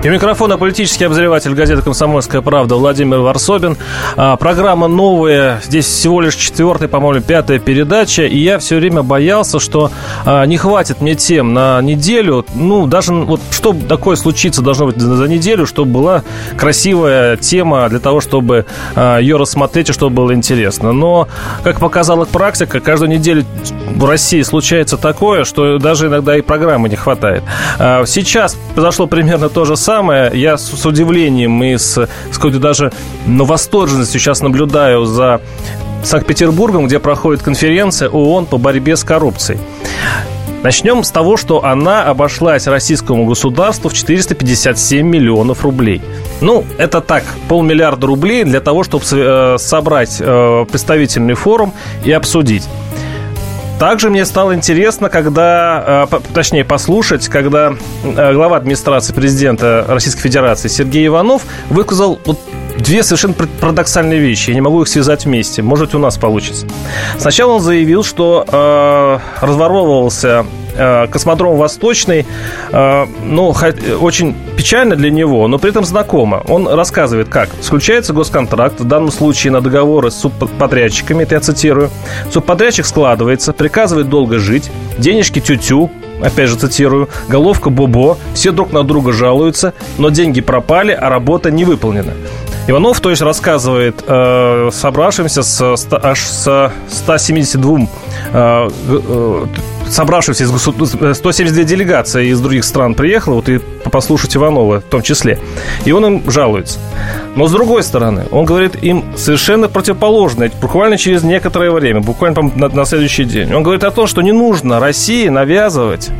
И микрофона политический обозреватель газеты «Комсомольская правда» Владимир Варсобин. А, программа новая. Здесь всего лишь четвертая, по-моему, пятая передача. И я все время боялся, что а, не хватит мне тем на неделю. Ну, даже вот что такое случится должно быть за неделю, чтобы была красивая тема для того, чтобы а, ее рассмотреть и чтобы было интересно. Но, как показала практика, каждую неделю в России случается такое, что даже иногда и программы не хватает. А, сейчас произошло примерно то же самое самое. Я с, с удивлением и с, с какой-то даже ну, восторженностью сейчас наблюдаю за Санкт-Петербургом, где проходит конференция ООН по борьбе с коррупцией. Начнем с того, что она обошлась российскому государству в 457 миллионов рублей. Ну, это так, полмиллиарда рублей для того, чтобы э, собрать э, представительный форум и обсудить. Также мне стало интересно, когда, э, точнее, послушать, когда э, глава администрации президента Российской Федерации Сергей Иванов высказал вот две совершенно парадоксальные вещи. Я не могу их связать вместе. Может, у нас получится. Сначала он заявил, что э, разворовывался космодром Восточный, э, ну, очень печально для него, но при этом знакомо. Он рассказывает, как заключается госконтракт, в данном случае на договоры с субподрядчиками, это я цитирую. Субподрядчик складывается, приказывает долго жить, денежки тю-тю, опять же цитирую, головка бобо, все друг на друга жалуются, но деньги пропали, а работа не выполнена. Иванов, то есть, рассказывает э, собравшимся с, аж с 172 э, э, собравшихся из 172 делегации из других стран приехала, вот и послушать Иванова в том числе. И он им жалуется. Но с другой стороны, он говорит им совершенно противоположное, буквально через некоторое время, буквально на, на следующий день. Он говорит о том, что не нужно России навязывать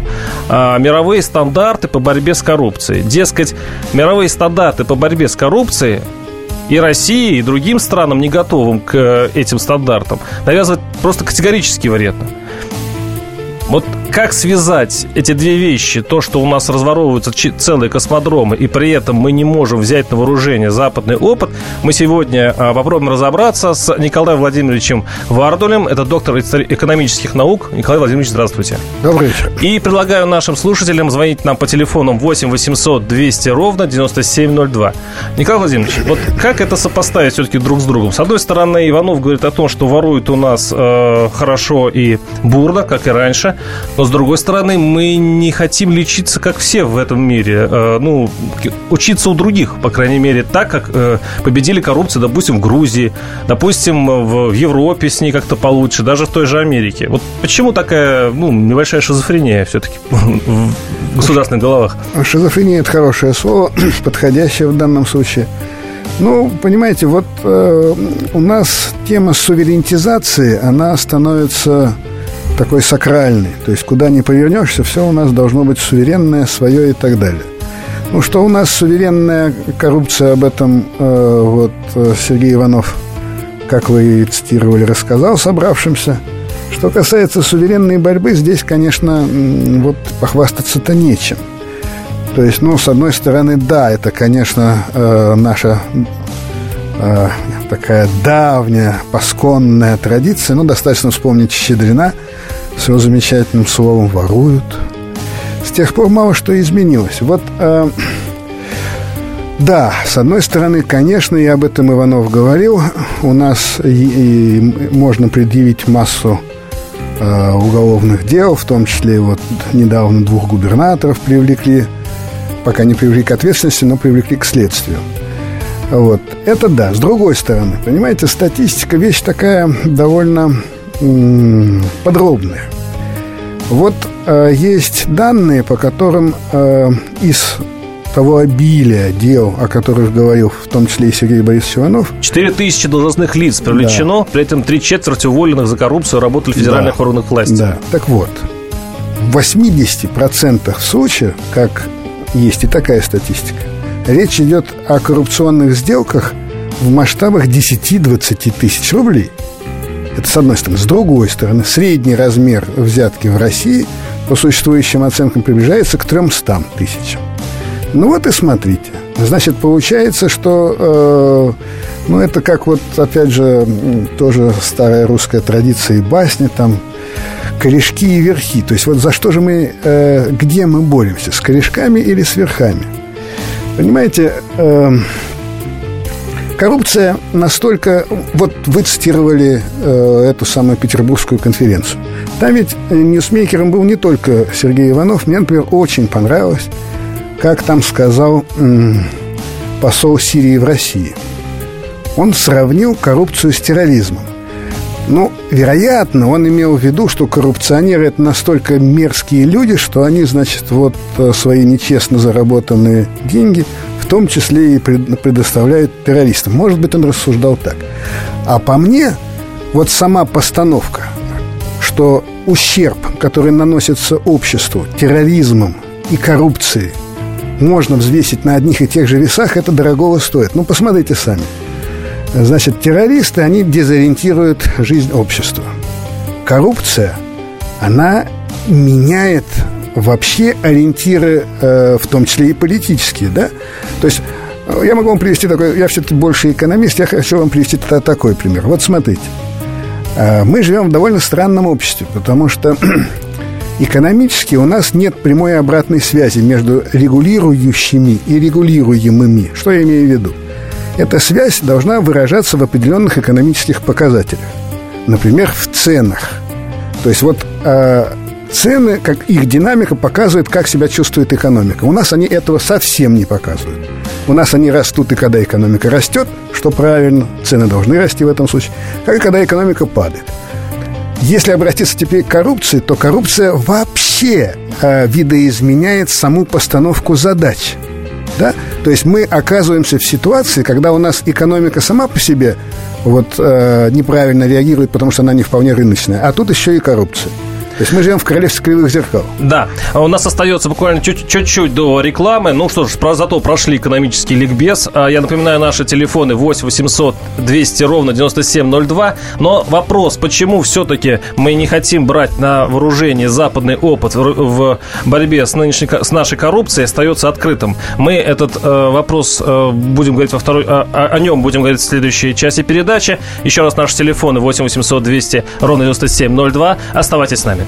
а, мировые стандарты по борьбе с коррупцией. Дескать, мировые стандарты по борьбе с коррупцией и России, и другим странам, не готовым к э, этим стандартам, навязывать просто категорически вредно. Вот как связать эти две вещи? То, что у нас разворовываются целые космодромы, и при этом мы не можем взять на вооружение западный опыт, мы сегодня а, попробуем разобраться с Николаем Владимировичем Вардулем. Это доктор экономических наук. Николай Владимирович, здравствуйте. Добрый вечер. И предлагаю нашим слушателям звонить нам по телефону 8 800 200 ровно 9702. Николай Владимирович, вот как это сопоставить все-таки друг с другом? С одной стороны, Иванов говорит о том, что воруют у нас э, хорошо и бурно, как и раньше. Но, с другой стороны, мы не хотим лечиться, как все в этом мире. Э, ну, учиться у других, по крайней мере, так, как э, победили коррупцию, допустим, в Грузии, допустим, в Европе с ней как-то получше, даже в той же Америке. Вот почему такая, ну, небольшая шизофрения все-таки в государственных головах? Шизофрения – это хорошее слово, подходящее в данном случае. Ну, понимаете, вот э, у нас тема суверенитизации, она становится такой сакральный. То есть, куда ни повернешься, все у нас должно быть суверенное, свое и так далее. Ну, что у нас суверенная коррупция, об этом э, вот э, Сергей Иванов, как вы цитировали, рассказал собравшимся. Что касается суверенной борьбы, здесь, конечно, вот похвастаться-то нечем. То есть, ну, с одной стороны, да, это, конечно, э, наша э, такая давняя, пасконная традиция. Ну, достаточно вспомнить Щедрина – с его замечательным словом «воруют». С тех пор мало что изменилось. Вот, э, да, с одной стороны, конечно, я об этом Иванов говорил, у нас и, и можно предъявить массу э, уголовных дел, в том числе вот недавно двух губернаторов привлекли, пока не привлекли к ответственности, но привлекли к следствию. Вот. Это да. С другой стороны, понимаете, статистика вещь такая довольно подробные. Вот э, есть данные, по которым э, из того обилия дел, о которых говорил в том числе и Сергей Борисович Иванов. 4 тысячи должностных лиц привлечено, да. при этом три четверти уволенных за коррупцию работали в федеральных да. органах власти. Да, так вот, в 80% случаев, как есть и такая статистика, речь идет о коррупционных сделках в масштабах 10-20 тысяч рублей – это с одной стороны. С другой стороны, средний размер взятки в России по существующим оценкам приближается к 300 тысячам. Ну вот и смотрите. Значит, получается, что, э, ну, это как вот, опять же, тоже старая русская традиция и басня, там, корешки и верхи. То есть вот за что же мы, э, где мы боремся, с корешками или с верхами? Понимаете, э, коррупция настолько... Вот вы цитировали э, эту самую Петербургскую конференцию. Там ведь ньюсмейкером был не только Сергей Иванов. Мне, например, очень понравилось, как там сказал э, посол Сирии в России. Он сравнил коррупцию с терроризмом. Ну, вероятно, он имел в виду, что коррупционеры – это настолько мерзкие люди, что они, значит, вот э, свои нечестно заработанные деньги в том числе и предоставляют террористам. Может быть, он рассуждал так. А по мне, вот сама постановка, что ущерб, который наносится обществу терроризмом и коррупцией, можно взвесить на одних и тех же весах, это дорогого стоит. Ну, посмотрите сами – Значит, террористы, они дезориентируют жизнь общества. Коррупция, она меняет вообще ориентиры, э, в том числе и политические, да? То есть э, я могу вам привести такой, я все-таки больше экономист, я хочу вам привести такой пример. Вот смотрите, э, мы живем в довольно странном обществе, потому что экономически у нас нет прямой обратной связи между регулирующими и регулируемыми. Что я имею в виду? Эта связь должна выражаться в определенных экономических показателях. Например, в ценах. То есть вот э, цены, как их динамика показывает, как себя чувствует экономика. У нас они этого совсем не показывают. У нас они растут, и когда экономика растет, что правильно, цены должны расти в этом случае, как и когда экономика падает. Если обратиться теперь к коррупции, то коррупция вообще э, видоизменяет саму постановку задач – да? То есть мы оказываемся в ситуации, когда у нас экономика сама по себе вот, э, неправильно реагирует, потому что она не вполне рыночная, а тут еще и коррупция. То есть мы живем в королевстве кривых зеркал. Да. А у нас остается буквально чуть-чуть до рекламы. Ну что ж, зато прошли экономический ликбез. А я напоминаю, наши телефоны 8 800 200 ровно 9702. Но вопрос, почему все-таки мы не хотим брать на вооружение западный опыт в борьбе с, нынешней, с нашей коррупцией, остается открытым. Мы этот э, вопрос э, будем говорить во второй... Э, о нем будем говорить в следующей части передачи. Еще раз наши телефоны 8 800 200 ровно 9702. Оставайтесь с нами.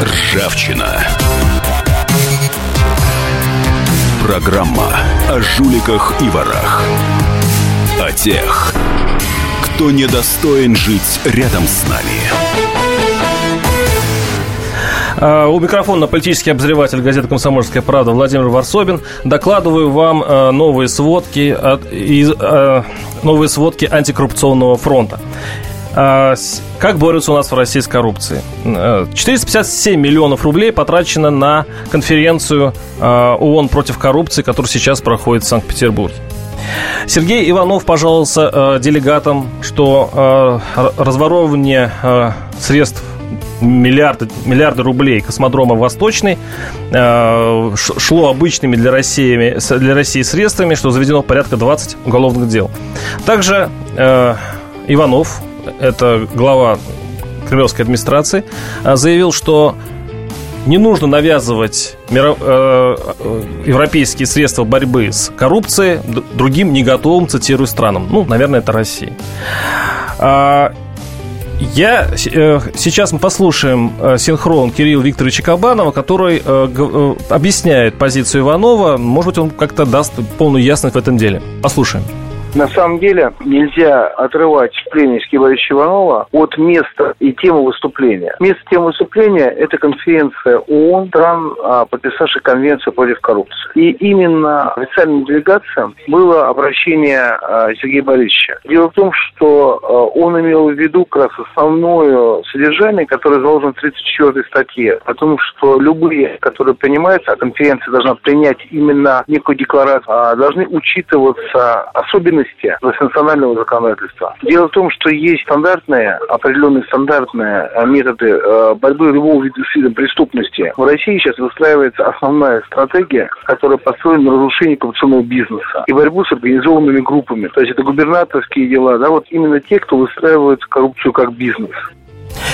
Ржавчина. Программа о жуликах и ворах. О тех, кто недостоин жить рядом с нами. А, у микрофона политический обозреватель газеты «Комсомольская правда» Владимир Варсобин. Докладываю вам а, новые сводки, от, а, новые сводки антикоррупционного фронта. А, как борются у нас в России с коррупцией? 457 э, миллионов рублей потрачено на конференцию а, ООН против коррупции, которая сейчас проходит в Санкт-Петербурге. Сергей Иванов пожаловался э, делегатам, что э, разворовывание средств миллиарды, миллиарды рублей космодрома «Восточный» шло обычными для России, для России средствами, что заведено порядка 20 уголовных дел. Также Иванов это глава кремлевской администрации, а, заявил, что не нужно навязывать миров... э, э европейские средства борьбы с коррупцией другим не готовым, цитирую, странам. Ну, наверное, это Россия. А, я э, сейчас мы послушаем э, синхрон Кирилла Викторовича Кабанова, который объясняет позицию Иванова. Может быть, он как-то даст полную ясность в этом деле. Послушаем. На самом деле нельзя отрывать премию Скибовича Иванова от места и темы выступления. Место темы выступления – это конференция ООН, стран, а, подписавших конвенцию против коррупции. И именно официальным делегациям было обращение а, Сергея Борисовича. Дело в том, что а, он имел в виду как раз основное содержание, которое заложено в 34 статье, о том, что любые, которые принимаются, а конференция должна принять именно некую декларацию, должны учитываться особенности национального законодательства. Дело в том, что есть стандартные, определенные стандартные методы борьбы любого вида с видом преступности. В России сейчас выстраивается основная стратегия, которая построена на разрушении коррупционного бизнеса и борьбу с организованными группами. То есть это губернаторские дела, да, вот именно те, кто выстраивает коррупцию как бизнес.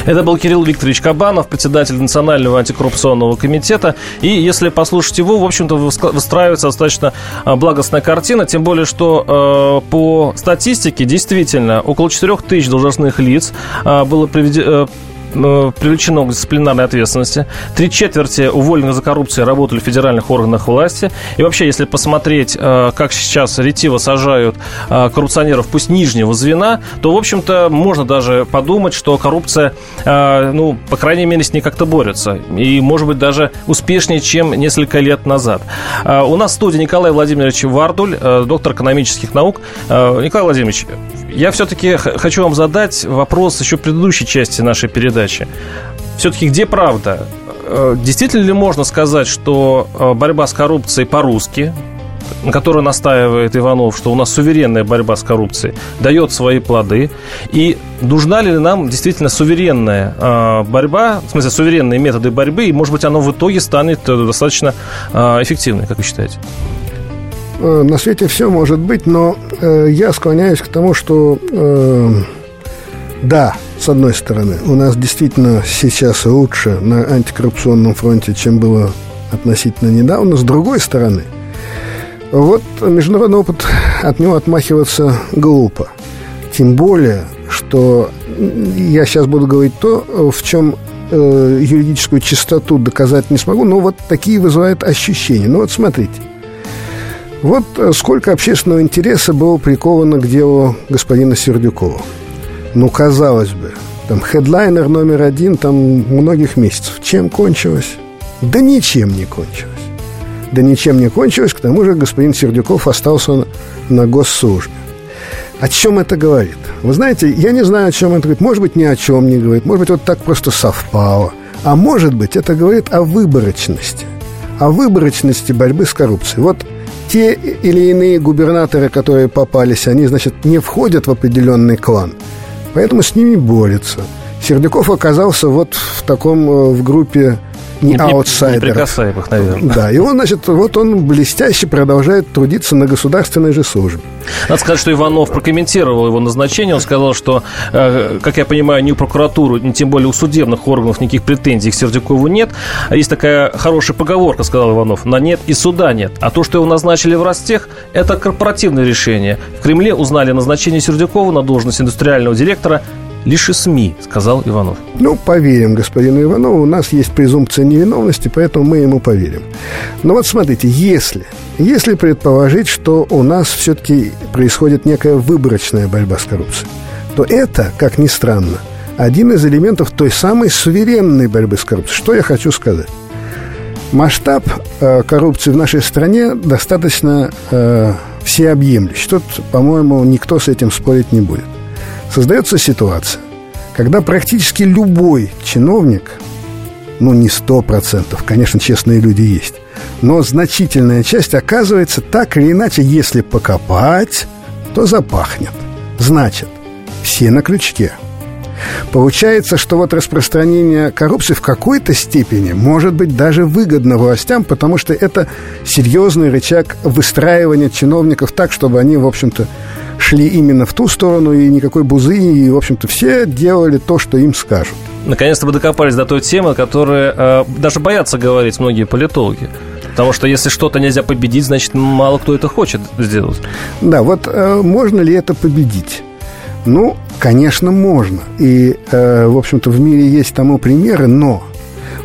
Это был Кирилл Викторович Кабанов, председатель Национального антикоррупционного комитета. И если послушать его, в общем-то, выстраивается достаточно а, благостная картина. Тем более, что э, по статистике действительно около 4 тысяч должностных лиц э, было приведено Э, привлечено к дисциплинарной ответственности. Три четверти уволенных за коррупцию работали в федеральных органах власти. И вообще, если посмотреть, э, как сейчас ретиво сажают э, коррупционеров, пусть нижнего звена, то, в общем-то, можно даже подумать, что коррупция, ну, по крайней мере, с ней как-то борется. И, может быть, даже успешнее, чем несколько лет назад. У нас в студии Николай Владимирович Вардуль, доктор экономических наук. Николай Владимирович, я все-таки хочу вам задать вопрос еще предыдущей части нашей передачи. Все-таки где правда? Э, действительно ли можно сказать, что э, борьба с коррупцией по-русски, на которую настаивает Иванов, что у нас суверенная борьба с коррупцией, дает свои плоды. И нужна ли нам действительно суверенная э, борьба, в смысле суверенные методы борьбы, и, может быть, оно в итоге станет достаточно эффективной, как вы считаете? На свете все может быть, но э, я склоняюсь к тому, что да, с одной стороны, у нас действительно сейчас лучше на антикоррупционном фронте, чем было относительно недавно. С другой стороны, вот международный опыт от него отмахиваться глупо. Тем более, что я сейчас буду говорить то, в чем э, юридическую чистоту доказать не смогу, но вот такие вызывают ощущения. Ну вот смотрите – вот э, сколько общественного интереса было приковано к делу господина Сердюкова. Ну, казалось бы, там хедлайнер номер один там многих месяцев. Чем кончилось? Да ничем не кончилось. Да ничем не кончилось, к тому же господин Сердюков остался на, на госслужбе. О чем это говорит? Вы знаете, я не знаю, о чем это говорит. Может быть, ни о чем не говорит. Может быть, вот так просто совпало. А может быть, это говорит о выборочности. О выборочности борьбы с коррупцией. Вот те или иные губернаторы, которые попались, они, значит, не входят в определенный клан. Поэтому с ними борются. Сердюков оказался вот в таком, э, в группе не аутсайдеров. наверное. Да, и он, значит, вот он блестяще продолжает трудиться на государственной же службе. Надо сказать, что Иванов прокомментировал его назначение. Он сказал, что, э, как я понимаю, ни у прокуратуры, ни тем более у судебных органов никаких претензий к Сердюкову нет. Есть такая хорошая поговорка, сказал Иванов, на нет и суда нет. А то, что его назначили в Ростех, это корпоративное решение. В Кремле узнали назначение Сердюкова на должность индустриального директора лишь и СМИ, сказал Иванов. Ну, поверим господину Иванову. У нас есть презумпция невиновности, поэтому мы ему поверим. Но вот смотрите, если, если предположить, что у нас все-таки происходит некая выборочная борьба с коррупцией, то это, как ни странно, один из элементов той самой суверенной борьбы с коррупцией. Что я хочу сказать? Масштаб э, коррупции в нашей стране достаточно э, всеобъемлющий. Тут, по-моему, никто с этим спорить не будет создается ситуация, когда практически любой чиновник, ну не сто процентов, конечно, честные люди есть, но значительная часть оказывается так или иначе, если покопать, то запахнет. Значит, все на крючке. Получается, что вот распространение коррупции в какой-то степени может быть даже выгодно властям, потому что это серьезный рычаг выстраивания чиновников так, чтобы они, в общем-то, шли именно в ту сторону, и никакой бузы, и, в общем-то, все делали то, что им скажут. Наконец-то вы докопались до той темы, которую э, даже боятся говорить многие политологи. Потому что если что-то нельзя победить, значит, мало кто это хочет сделать. Да, вот э, можно ли это победить? Ну, конечно, можно. И, э, в общем-то, в мире есть тому примеры, но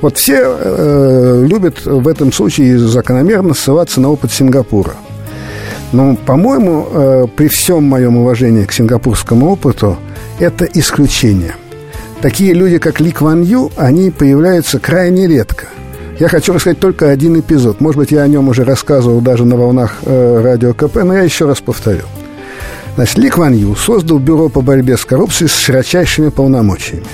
вот все э, любят в этом случае закономерно ссылаться на опыт Сингапура – Но, по-моему, э, при всем моем уважении к сингапурскому опыту, это исключение. Такие люди, как Ли Кван Ю, они появляются крайне редко. Я хочу рассказать только один эпизод. Может быть, я о нем уже рассказывал даже на волнах э, радио КП, но я еще раз повторю. Значит, Ли Кван Ю создал бюро по борьбе с коррупцией с широчайшими полномочиями.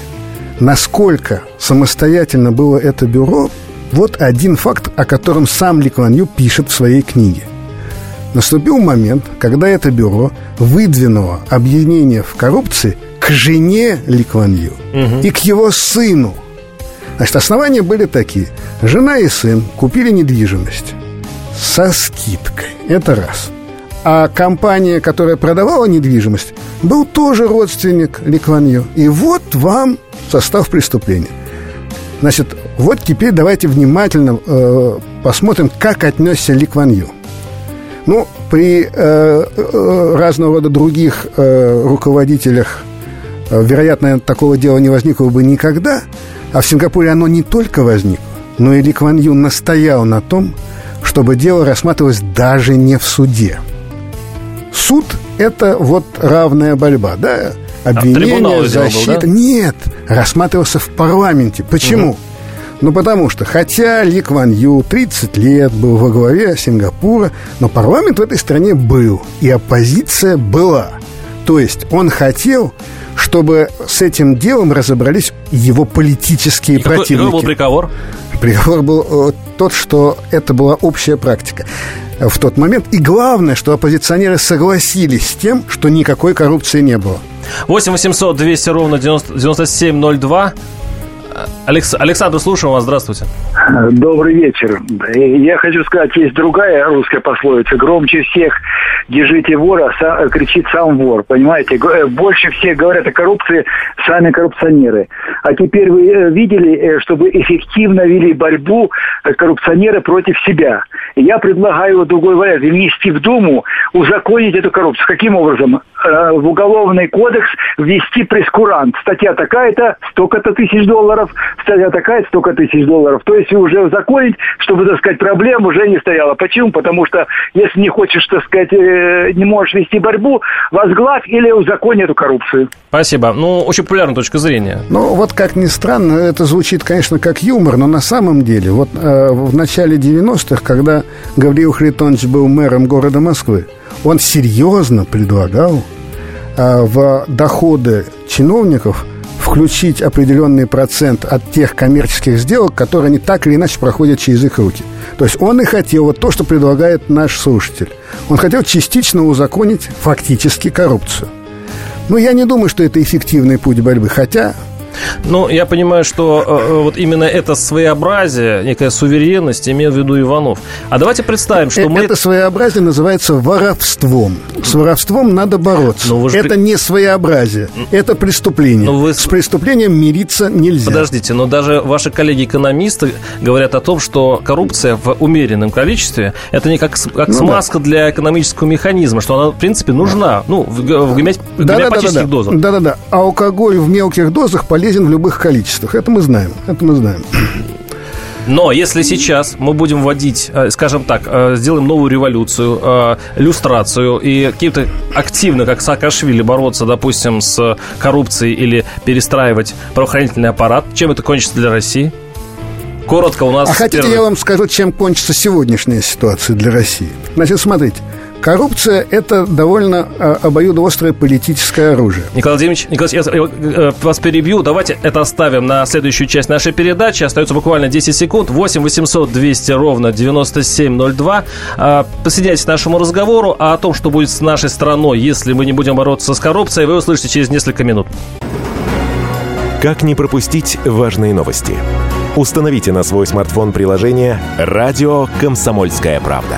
Насколько самостоятельно было это бюро, вот один факт, о котором сам Ли Кван Ю пишет в своей книге. Наступил момент, когда это бюро выдвинуло объединение в коррупции к жене Ли Кван Ю угу. и к его сыну. Значит, основания были такие. Жена и сын купили недвижимость со скидкой. Это раз. А компания, которая продавала недвижимость, был тоже родственник Ли Кван Ю. И вот вам состав преступления. Значит, вот теперь давайте внимательно э, посмотрим, как отнесся Ли Кван Ю. Ну, при э, э, разного рода других э, руководителях, э, вероятно, такого дела не возникло бы никогда, а в Сингапуре оно не только возникло, но и Ли Кван Ю настоял на том, чтобы дело рассматривалось даже не в суде. Суд – это вот равная борьба, да? Обвинение, а, защита. Был, да? Нет, рассматривался в парламенте. Почему? Угу. Ну, потому что, хотя Ли Кван Ю 30 лет был во главе Сингапура, но парламент в этой стране был, и оппозиция была. То есть он хотел, чтобы с этим делом разобрались его политические и противники. Какой, какой был приговор? Приговор был э, тот, что это была общая практика в тот момент. И главное, что оппозиционеры согласились с тем, что никакой коррупции не было. 8 800 200 ровно 9702. Алекс... Александр, слушаем вас. Здравствуйте. Добрый вечер. Я хочу сказать, есть другая русская пословица. Громче всех держите вора, са... кричит сам вор. Понимаете? Э, больше всех говорят о коррупции сами коррупционеры. А теперь вы э, видели, э, чтобы эффективно вели борьбу коррупционеры против себя. Я предлагаю другой вариант. Внести в Думу, узаконить эту коррупцию. Каким образом? В уголовный кодекс ввести прескурант. Статья такая-то, столько-то тысяч долларов статья такая, столько тысяч долларов. То есть уже законить, чтобы, так сказать, проблем уже не стояло. Почему? Потому что если не хочешь, так сказать, э, не можешь вести борьбу, возглавь или узаконь эту коррупцию. Спасибо. Ну, очень популярная точка зрения. Ну, вот как ни странно, это звучит, конечно, как юмор, но на самом деле, вот э, в начале 90-х, когда Гавриил Харитонович был мэром города Москвы, он серьезно предлагал э, в доходы чиновников – включить определенный процент от тех коммерческих сделок, которые они так или иначе проходят через их руки. То есть он и хотел вот то, что предлагает наш слушатель. Он хотел частично узаконить фактически коррупцию. Но я не думаю, что это эффективный путь борьбы, хотя ну, я понимаю, что э, э, вот именно это своеобразие, некая суверенность имел в виду Иванов. А давайте представим, что э, мы... Это своеобразие называется воровством. С воровством надо бороться. Но же... Это не своеобразие, это преступление. Но вы... С преступлением мириться нельзя. Подождите, но даже ваши коллеги-экономисты говорят о том, что коррупция в умеренном количестве это не как, как ну, смазка да. для экономического механизма, что она, в принципе, нужна ну, в, в гомеопатических да, да, да, да, дозах. Да-да-да. А алкоголь в мелких дозах полезен полезен в любых количествах. Это мы знаем. Это мы знаем. Но если сейчас мы будем вводить, э, скажем так, э, сделаем новую революцию, э, иллюстрацию и каким-то активно, как Саакашвили, бороться, допустим, с коррупцией или перестраивать правоохранительный аппарат, чем это кончится для России? Коротко у нас... А хотите, первый... я вам скажу, чем кончится сегодняшняя ситуация для России? Значит, смотрите. Коррупция – это довольно а, обоюдоострое политическое оружие. Николай Владимирович, Николай, я э, вас перебью. Давайте это оставим на следующую часть нашей передачи. Остается буквально 10 секунд. 8 800 200 ровно 9702. А, присоединяйтесь к нашему разговору. А о том, что будет с нашей страной, если мы не будем бороться с коррупцией, вы услышите через несколько минут. Как не пропустить важные новости? Установите на свой смартфон приложение «Радио Комсомольская правда».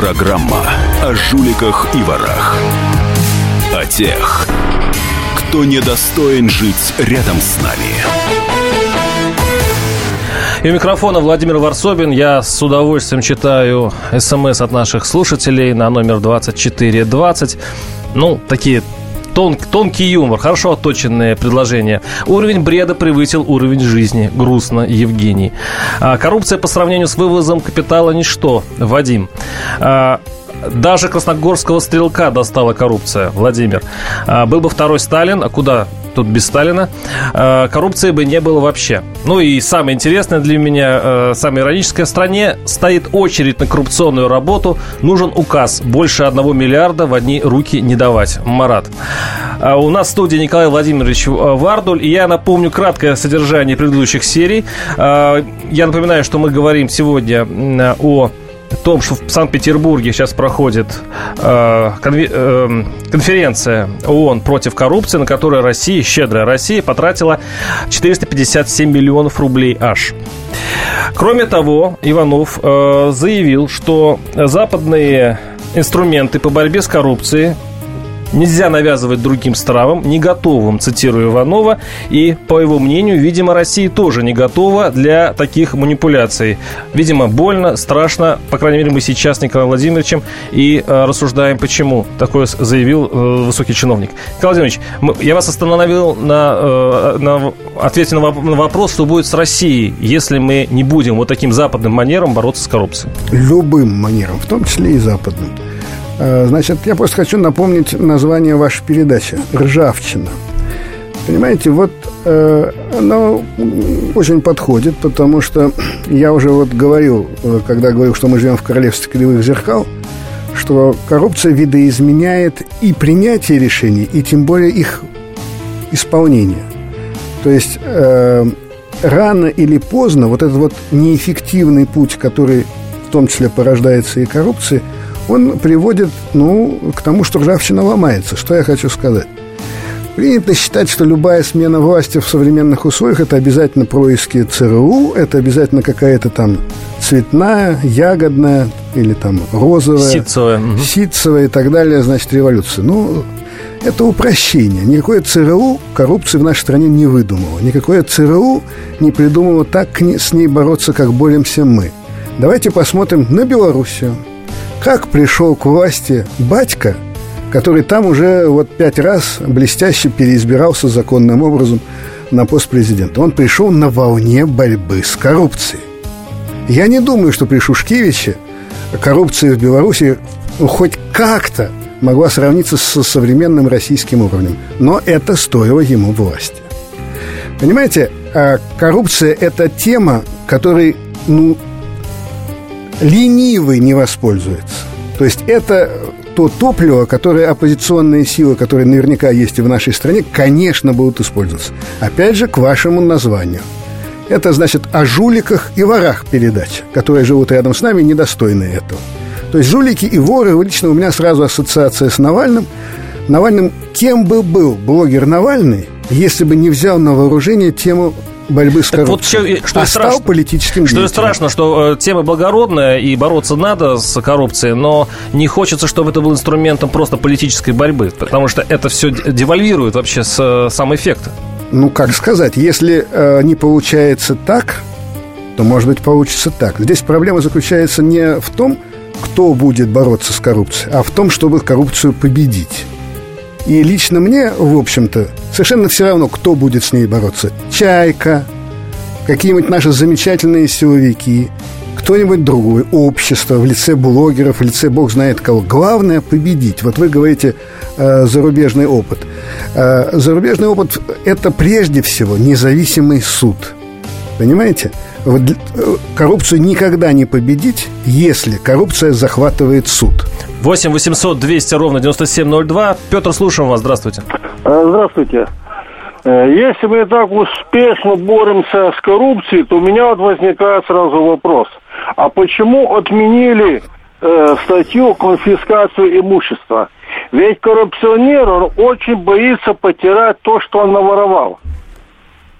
Программа о жуликах и ворах. о тех, кто недостоин жить рядом с нами. И у микрофона Владимир Варсобин. Я с удовольствием читаю смс от наших слушателей на номер 2420. Ну, такие Тон, тонкий юмор, хорошо отточенные предложения. Уровень бреда превысил уровень жизни. Грустно, Евгений. А, коррупция по сравнению с вывозом капитала ничто. Вадим. А, даже красногорского стрелка достала коррупция, Владимир. А, был бы второй Сталин, а куда тут без Сталина, э, коррупции бы не было вообще. Ну и самое интересное для меня, э, самое ироническое, в стране стоит очередь на коррупционную работу, нужен указ, больше одного миллиарда в одни руки не давать. Марат. А у нас в студии Николай Владимирович э, Вардуль, и я напомню краткое содержание предыдущих серий. Я напоминаю, что мы говорим сегодня о том, что в Санкт-Петербурге сейчас проходит э, конве, э, конференция ООН против коррупции, на которой Россия, щедрая Россия, потратила 457 миллионов рублей аж. Кроме того, Иванов э, заявил, что западные инструменты по борьбе с коррупцией нельзя навязывать другим странам, не готовым, цитирую Иванова. И, по его мнению, видимо, Россия тоже не готова для таких манипуляций. Видимо, больно, страшно. По крайней мере, мы сейчас с Николаем Владимировичем и э, рассуждаем, почему такое заявил э, высокий чиновник. Николай Владимирович, мы, я вас остановил на, э, на ответе на, на вопрос, что будет с Россией, если мы не будем вот таким западным манером бороться с коррупцией. Любым манером, в том числе и западным. Э, значит, я просто хочу напомнить название вашей передачи «Ржавчина». Понимаете, вот э, оно очень подходит, потому что я уже вот говорил, э, когда говорил, что мы живем в королевстве кривых зеркал, что коррупция видоизменяет и принятие решений, и тем более их исполнение. То есть э, рано или поздно вот этот вот неэффективный путь, который в том числе порождается и коррупцией, он приводит, ну, к тому, что ржавчина ломается. Что я хочу сказать? Принято считать, что любая смена власти в современных условиях это обязательно происки ЦРУ, это обязательно какая-то там цветная, ягодная или там розовая, ситцевая, ситцевая и так далее, значит, революция. Ну, это упрощение. Никакое ЦРУ коррупции в нашей стране не выдумало. Никакое ЦРУ не придумало так с ней бороться, как боремся мы. Давайте посмотрим на Белоруссию как пришел к власти батька, который там уже вот пять раз блестяще переизбирался законным образом на пост президента. Он пришел на волне борьбы с коррупцией. Я не думаю, что при Шушкевиче коррупция в Беларуси хоть как-то могла сравниться с современным российским уровнем. Но это стоило ему власти. Понимаете, а коррупция – это тема, которой ну, ленивый не воспользуется. То есть это то топливо, которое оппозиционные силы, которые наверняка есть и в нашей стране, конечно, будут использоваться. Опять же, к вашему названию. Это значит о жуликах и ворах передача, которые живут рядом с нами, недостойны этого. То есть жулики и воры, лично у меня сразу ассоциация с Навальным. Навальным кем бы был блогер Навальный, если бы не взял на вооружение тему борьбы с коррупцией. Вот, что а стал страшно, политическим Что страшно, что э, тема благородная и бороться надо с коррупцией, но не хочется, чтобы это был инструментом просто политической борьбы, потому что это все девальвирует вообще с, э, сам эффект. Ну, как сказать, если э, не получается так, то, может быть, получится так. Здесь проблема заключается не в том, кто будет бороться с коррупцией, а в том, чтобы коррупцию победить. И лично мне, в общем-то, совершенно все равно, кто будет с ней бороться. Чайка, какие-нибудь наши замечательные силовики, кто-нибудь другой, общество в лице блогеров, в лице бог знает кого. Главное – победить. Вот вы говорите э, зарубежный опыт. Э, зарубежный опыт – это прежде всего независимый суд. Понимаете? Вот, э, коррупцию никогда не победить, если коррупция захватывает суд. 8 800 200 ровно 9702. Петр, слушаем вас. Здравствуйте. А, здравствуйте. Э, если мы так успешно боремся с коррупцией, то у меня вот возникает сразу вопрос. А почему отменили э, статью конфискацию имущества? Ведь коррупционер, он очень боится потерять то, что он наворовал.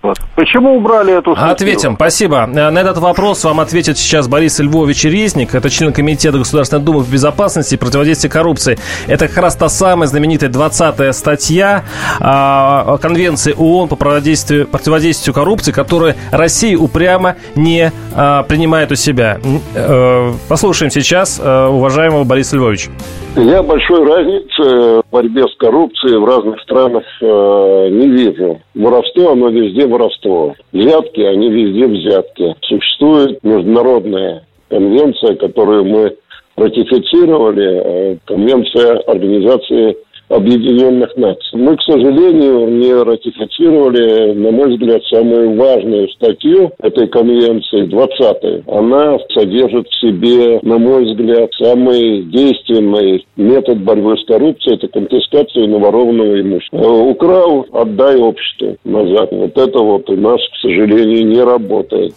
Вот. Почему убрали эту статью? Ответим, спасибо. Э, На этот вопрос вам ответит сейчас Борис Львович Резник. Это член Комитета Государственной Думы по безопасности и противодействию коррупции. Это как раз та самая знаменитая 20-я статья а, Конвенции ООН по противодействию, противодействию коррупции, которую Россия упрямо не а, принимает у себя. Э, Послушаем сейчас э, уважаемого Бориса Львовича. Я большой разницы в борьбе с коррупцией в разных странах э, не вижу. Воровство, оно везде воровство. Взятки, они везде взятки. Существует международная конвенция, которую мы ратифицировали, э, конвенция Организации Объединенных Наций. Мы, к сожалению, не ратифицировали, на мой взгляд, самую важную статью этой конвенции, 20 Она содержит в себе, на мой взгляд, самый действенный метод борьбы с коррупцией – это конфискация наворованного имущества. Украл – отдай обществу назад. Вот это вот у нас, к сожалению, не работает.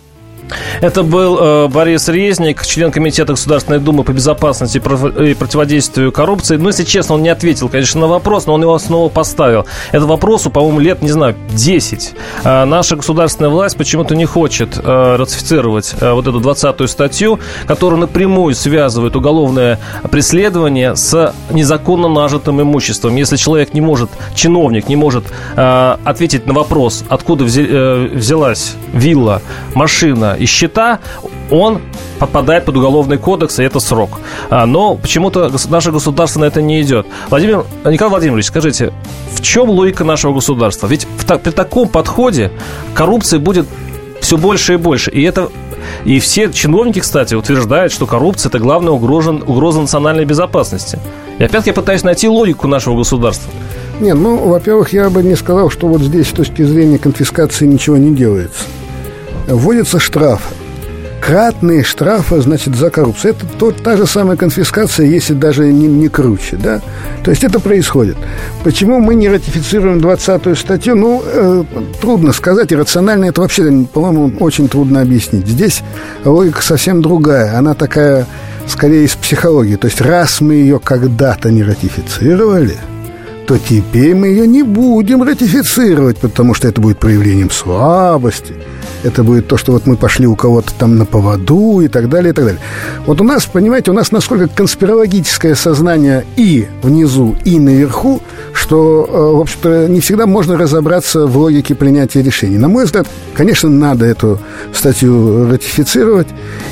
Это был э, Борис Резник, член Комитета Государственной Думы по безопасности и против- и противодействию коррупции. Ну, если честно, он не ответил, конечно, на вопрос, но он его снова поставил. Это вопросу, по-моему, лет, не знаю, 10. А наша государственная власть почему-то не хочет э, ратифицировать э, вот эту 20-ю статью, которая напрямую связывает уголовное преследование с незаконно нажитым имуществом. Если человек не может, чиновник не может э, ответить на вопрос, откуда взе- э, взялась вилла, машина и счета, он попадает под уголовный кодекс, и это срок. А, но почему-то наше государство на это не идет. Владимир, Николай Владимирович, скажите, в чем логика нашего государства? Ведь в при таком подходе коррупции будет все больше и больше. И это и все чиновники, кстати, утверждают, что коррупция – это главная угроза, угроза национальной безопасности. И опять я пытаюсь найти логику нашего государства. Не, ну, во-первых, я бы не сказал, что вот здесь с точки зрения конфискации ничего не делается. Вводится штраф. Кратные штрафы, значит, за коррупцию. Это то, та же самая конфискация, если даже не, не круче, да? То есть это происходит. Почему мы не ратифицируем 20-ю статью? Ну, э, трудно сказать. Иррационально это вообще, по-моему, очень трудно объяснить. Здесь логика совсем другая. Она такая, скорее, из психологии. То есть раз мы ее когда-то не ратифицировали, то теперь мы ее не будем ратифицировать, потому что это будет проявлением слабости. Это будет то, что вот мы пошли у кого-то там на поводу и так далее, и так далее. Вот у нас, понимаете, у нас насколько конспирологическое сознание и внизу, и наверху, что, э, в общем-то, не всегда можно разобраться в логике принятия решений. На мой взгляд, конечно, надо эту статью ратифицировать.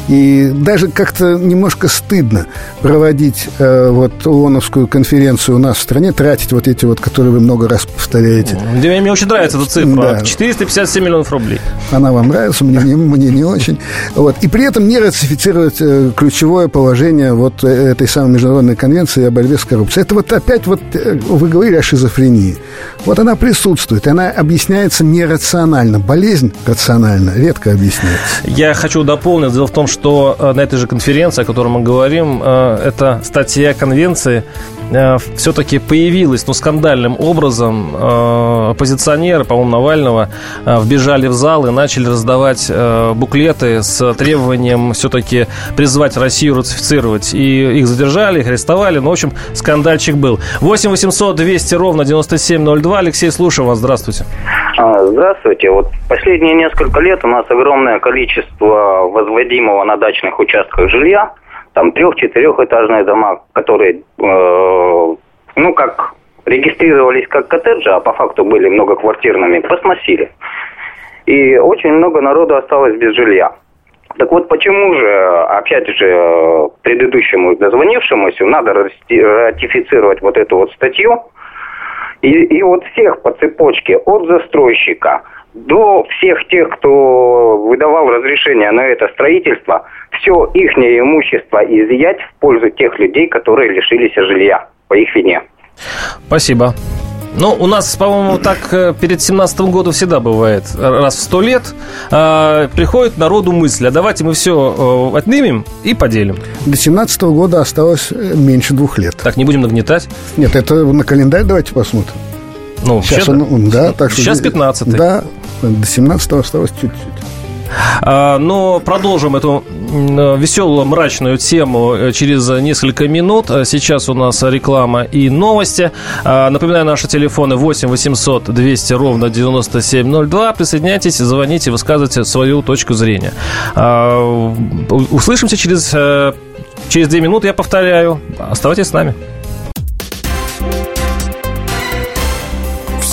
И даже как-то немножко стыдно проводить э, вот ООНовскую конференцию у нас в стране, тратить вот эти вот, которые вы много раз повторяете. Мне, мне очень нравится эта цифра. Да. 457 миллионов рублей. Она вам нравится, мне не, мне не очень. Вот. И при этом не ратифицировать э, ключевое положение вот э, этой самой международной конвенции о борьбе с коррупцией. Это вот опять вот э, вы говорили о шизофрении. Вот она присутствует, она объясняется нерационально. Болезнь рационально редко объясняется. Я хочу дополнить. Дело в том, что на этой же конференции, о которой мы говорим, э, эта статья конвенции э, все-таки появилась, ну, скандальным образом. Э, Оппозиционеры, по-моему, Навального, э, вбежали в зал и начали раздавать буклеты с требованием все-таки призвать Россию ратифицировать. И их задержали, их арестовали. Ну, в общем, скандальчик был. 8 800 200 ровно 9702. Алексей, слушаю вас. Здравствуйте. А, Здравствуйте. Вот последние несколько лет у нас огромное количество возводимого на дачных участках жилья, там трех-четырехэтажные дома, которые, э, ну, как регистрировались как коттеджи, а по факту были многоквартирными, посносили. И очень много народу осталось без жилья. Так вот, почему же, опять же, предыдущему дозвонившемуся надо ратифицировать вот эту вот статью, и, и вот всех по цепочке, от застройщика до всех тех, кто выдавал разрешение на это строительство, все их имущество изъять в пользу тех людей, которые лишились жилья по их вине. Спасибо. Ну, у нас, по-моему, так э, перед 17 годом всегда бывает. Раз в сто лет э, приходит народу мысль, а давайте мы все э, отнимем и поделим. До 17 года осталось э, меньше двух лет. Так, не будем нагнетать. Нет, это на календарь давайте посмотрим. Ну, Сейчас вообще, он, да, так что... Сейчас 15-й. Да, до 17 осталось чуть-чуть. А, но продолжим эту веселую, мрачную тему э, через несколько минут. Сейчас у нас реклама и новости. Напоминаю, наши телефоны 8 800 200 ровно 9702. Присоединяйтесь, звоните, высказывайте свою точку зрения. Услышимся через, через две минуты, я повторяю. Оставайтесь с нами.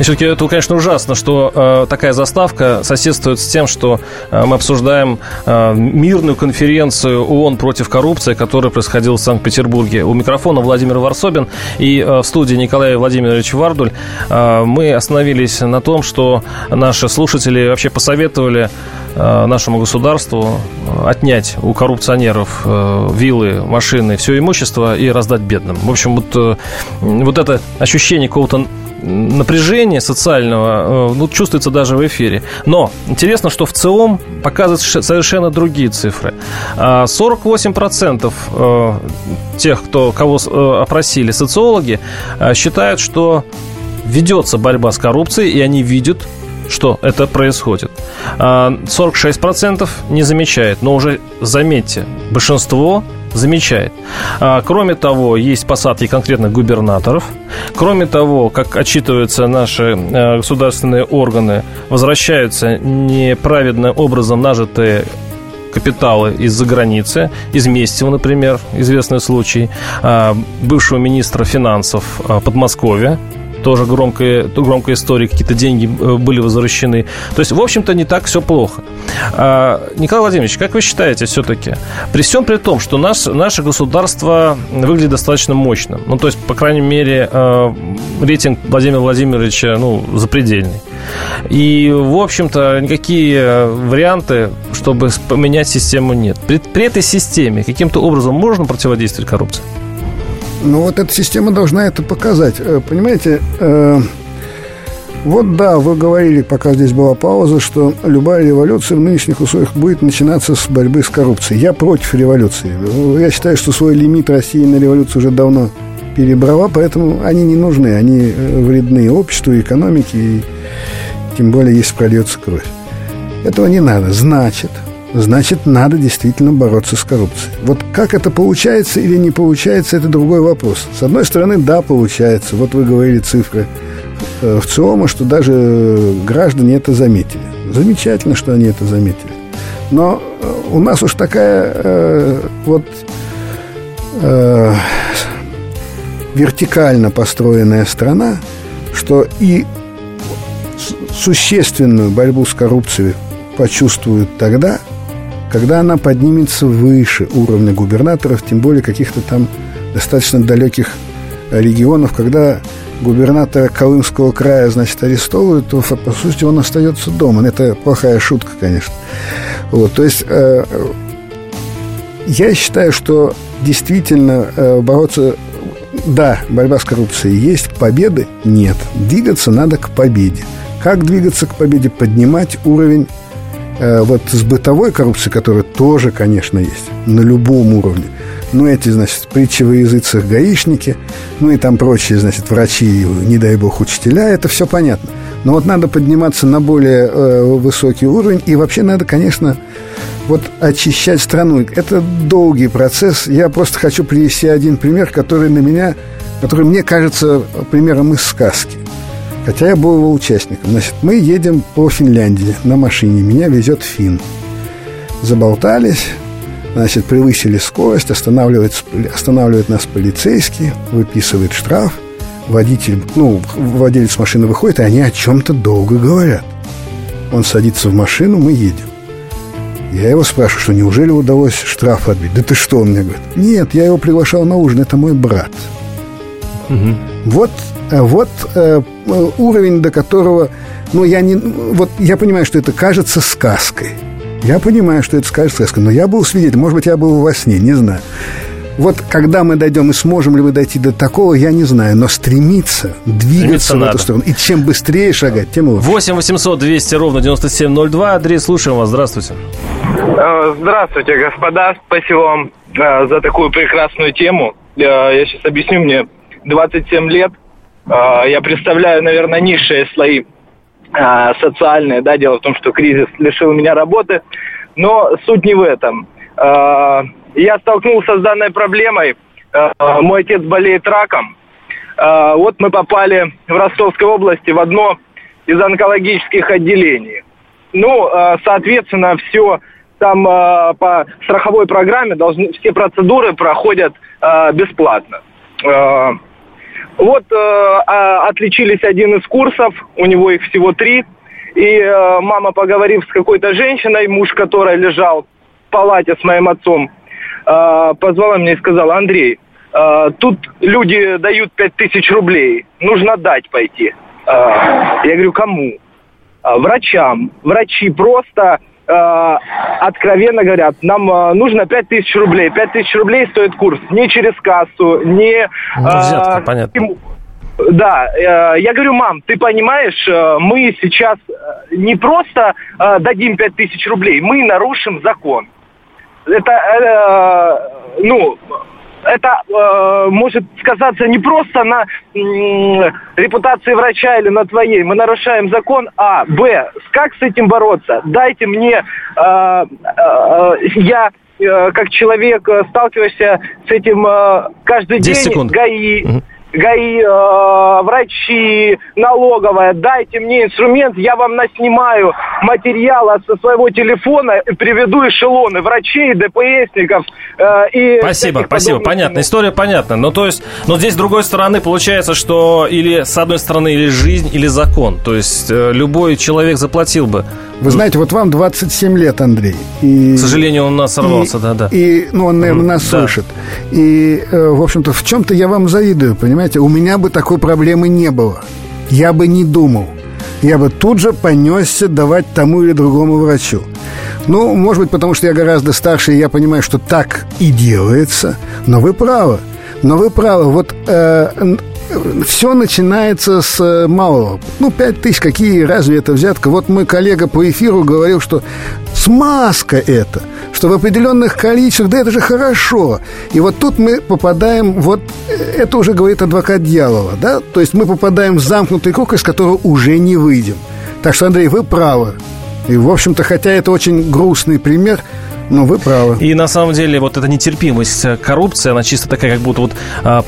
Все-таки это, конечно, ужасно, что э, такая заставка соседствует с тем, что э, мы обсуждаем э, мирную конференцию ООН против коррупции, которая происходила в Санкт-Петербурге. У микрофона Владимир Варсобин и э, в студии Николай Владимирович Вардуль. Э, мы остановились на том, что наши слушатели вообще посоветовали э, нашему государству отнять у коррупционеров э, виллы, машины, все имущество и раздать бедным. В общем, вот, э, вот это ощущение какого-то напряжения социального э, ну, чувствуется даже в эфире. Но интересно, что в ЦИОМ показывают совершенно другие цифры. 48% а, э, тех, кто, кого э, опросили социологи, считают, что ведется борьба с коррупцией, и они видят что это происходит. 46% не замечает, но уже заметьте, большинство замечает. А, кроме того, есть посадки конкретных губернаторов. Кроме того, как отчитываются наши а, государственные органы, возвращаются неправедным образом нажитые капиталы из-за границы, из Местева, например, известный случай, а, бывшего министра финансов Подмосковья, тоже громкая, громкая история, какие-то деньги э, были возвращены. То есть, в общем-то, не так все плохо. А, Николай Владимирович, как вы считаете все-таки, при всем при том, что наш, наше государство выглядит достаточно мощным, ну, то есть, по крайней мере, э, рейтинг Владимира Владимировича, ну, запредельный. И, в общем-то, никакие варианты, чтобы поменять систему, нет. При, при этой системе каким-то образом можно противодействовать коррупции? Ну, вот эта система должна это показать. Э, понимаете, э, вот да, вы говорили, пока здесь была пауза, что любая революция в нынешних условиях будет начинаться с борьбы с коррупцией. Я против революции. Я считаю, что свой лимит России на революцию уже давно перебрала, поэтому они не нужны. Они э, вредны обществу, экономике, и тем более, если прольется кровь. Этого не надо. Значит, значит, надо действительно бороться с коррупцией. Вот как это получается или не получается, это другой вопрос. С одной стороны, да, получается. Вот вы говорили цифры э, в ЦИОМа, что даже граждане это заметили. Замечательно, что они это заметили. Но э, у нас уж такая э, вот э, вертикально построенная страна, что и существенную борьбу с коррупцией почувствуют тогда, когда она поднимется выше уровня губернаторов, тем более каких-то там достаточно далеких регионов, когда губернатора Колымского края, значит, арестовывают, то, по сути, он остается дома. Это плохая шутка, конечно. Вот, то есть, э, я считаю, что действительно э, бороться... Да, борьба с коррупцией есть, победы нет. Двигаться надо к победе. Как двигаться к победе? Поднимать уровень Э, вот с бытовой коррупцией, которая тоже, конечно, есть на любом уровне. Ну, эти, значит, притчи во языцах гаишники, ну и там прочие, значит, врачи, не дай бог, учителя, это все понятно. Но вот надо подниматься на более э, высокий уровень, и вообще надо, конечно, вот очищать страну. Это долгий процесс. Я просто хочу привести один пример, который на меня, который мне кажется примером из сказки. Хотя я был его участником. Значит, мы едем по Финляндии на машине. Меня везет фин. Заболтались, значит, превысили скорость, останавливает, останавливает нас полицейский, выписывает штраф. Водитель, ну, владелец машины выходит, и они о чем-то долго говорят. Он садится в машину, мы едем. Я его спрашиваю, что неужели удалось штраф отбить? Да ты что, он мне говорит. Нет, я его приглашал на ужин, это мой брат. Угу. Вот, вот э, уровень, до которого, ну, я не, вот я понимаю, что это кажется сказкой. Я понимаю, что это кажется сказкой, но я был свидетелем, может быть, я был во сне, не знаю. Вот когда мы дойдем и сможем ли мы дойти до такого, я не знаю. Но стремиться, двигаться стремиться в надо. эту сторону. И чем быстрее шагать, тем лучше. 8 800 200 ровно 9702. Андрей, слушаем вас. Здравствуйте. Э, здравствуйте, господа. Спасибо вам э, за такую прекрасную тему. Э, я сейчас объясню. Мне 27 лет. Я представляю, наверное, низшие слои социальные. Да, дело в том, что кризис лишил меня работы. Но суть не в этом я столкнулся с данной проблемой. Мой отец болеет раком. Вот мы попали в Ростовской области в одно из онкологических отделений. Ну, соответственно, все там по страховой программе должны все процедуры проходят бесплатно. Вот а, отличились один из курсов, у него их всего три. И мама, поговорив с какой-то женщиной, муж которой лежал в палате с моим отцом, э, позвала меня и сказала, Андрей, э, тут люди дают пять тысяч рублей, нужно дать пойти. Э, я говорю, кому? Э, врачам. Врачи просто э, откровенно говорят, нам э, нужно пять тысяч рублей. Пять тысяч рублей стоит курс не через кассу, не... Ну, взятка, э, понятно. Да, э, я говорю, мам, ты понимаешь, э, мы сейчас не просто э, дадим пять тысяч рублей, мы нарушим закон это, э, ну, это э, может сказаться не просто на э, репутации врача или на твоей. Мы нарушаем закон. А. Б. Как с этим бороться? Дайте мне, э, э, я э, как человек э, сталкиваешься с этим э, каждый день. Секунд. ГАИ. Угу. ГАИ, э, врачи, налоговая, дайте мне инструмент, я вам наснимаю материалы со своего телефона и приведу эшелоны врачей, ДПСников э, и... Спасибо, спасибо, понятно, история понятна. Но то есть, но здесь с другой стороны получается, что или с одной стороны или жизнь, или закон. То есть э, любой человек заплатил бы вы знаете, вот вам 27 лет, Андрей. И, К сожалению, он нас сорвался, да-да. И, ну, он, наверное, нас да. слышит. И, э, в общем-то, в чем-то я вам завидую, понимаете? У меня бы такой проблемы не было. Я бы не думал. Я бы тут же понесся давать тому или другому врачу. Ну, может быть, потому что я гораздо старше, и я понимаю, что так и делается. Но вы правы. Но вы правы. Вот э, все начинается с э, малого. Ну, пять тысяч, какие, разве это взятка? Вот мой коллега по эфиру говорил, что смазка это, что в определенных количествах, да это же хорошо. И вот тут мы попадаем, вот э, это уже говорит адвокат дьявола, да? То есть мы попадаем в замкнутый круг, из которого уже не выйдем. Так что, Андрей, вы правы. И, в общем-то, хотя это очень грустный пример, но вы правы. И на самом деле вот эта нетерпимость коррупции, она чисто такая, как будто вот а,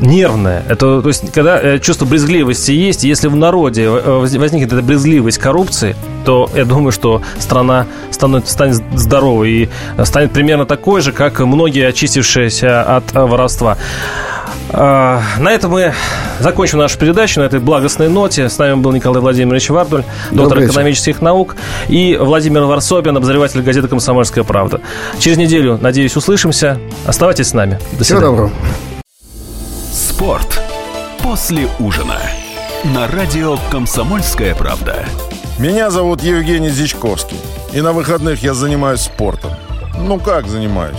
нервное. Это, то есть, когда э, чувство брезгливости есть, если в народе э, возникнет эта брезгливость коррупции, то я думаю, что страна станет, станет здоровой и станет примерно такой же, как многие очистившиеся от воровства. А, на этом мы закончим нашу передачу на этой благостной ноте. С нами был Николай Владимирович Вардуль, доктор Добрый экономических наук, и Владимир Варсобин, обозреватель газеты «Комсомольская правда». Через неделю, надеюсь, услышимся. Оставайтесь с нами. До свидания. Всего доброго. Спорт после ужина на радио «Комсомольская правда». Меня зовут Евгений Зичковский, и на выходных я занимаюсь спортом. Ну как занимаюсь?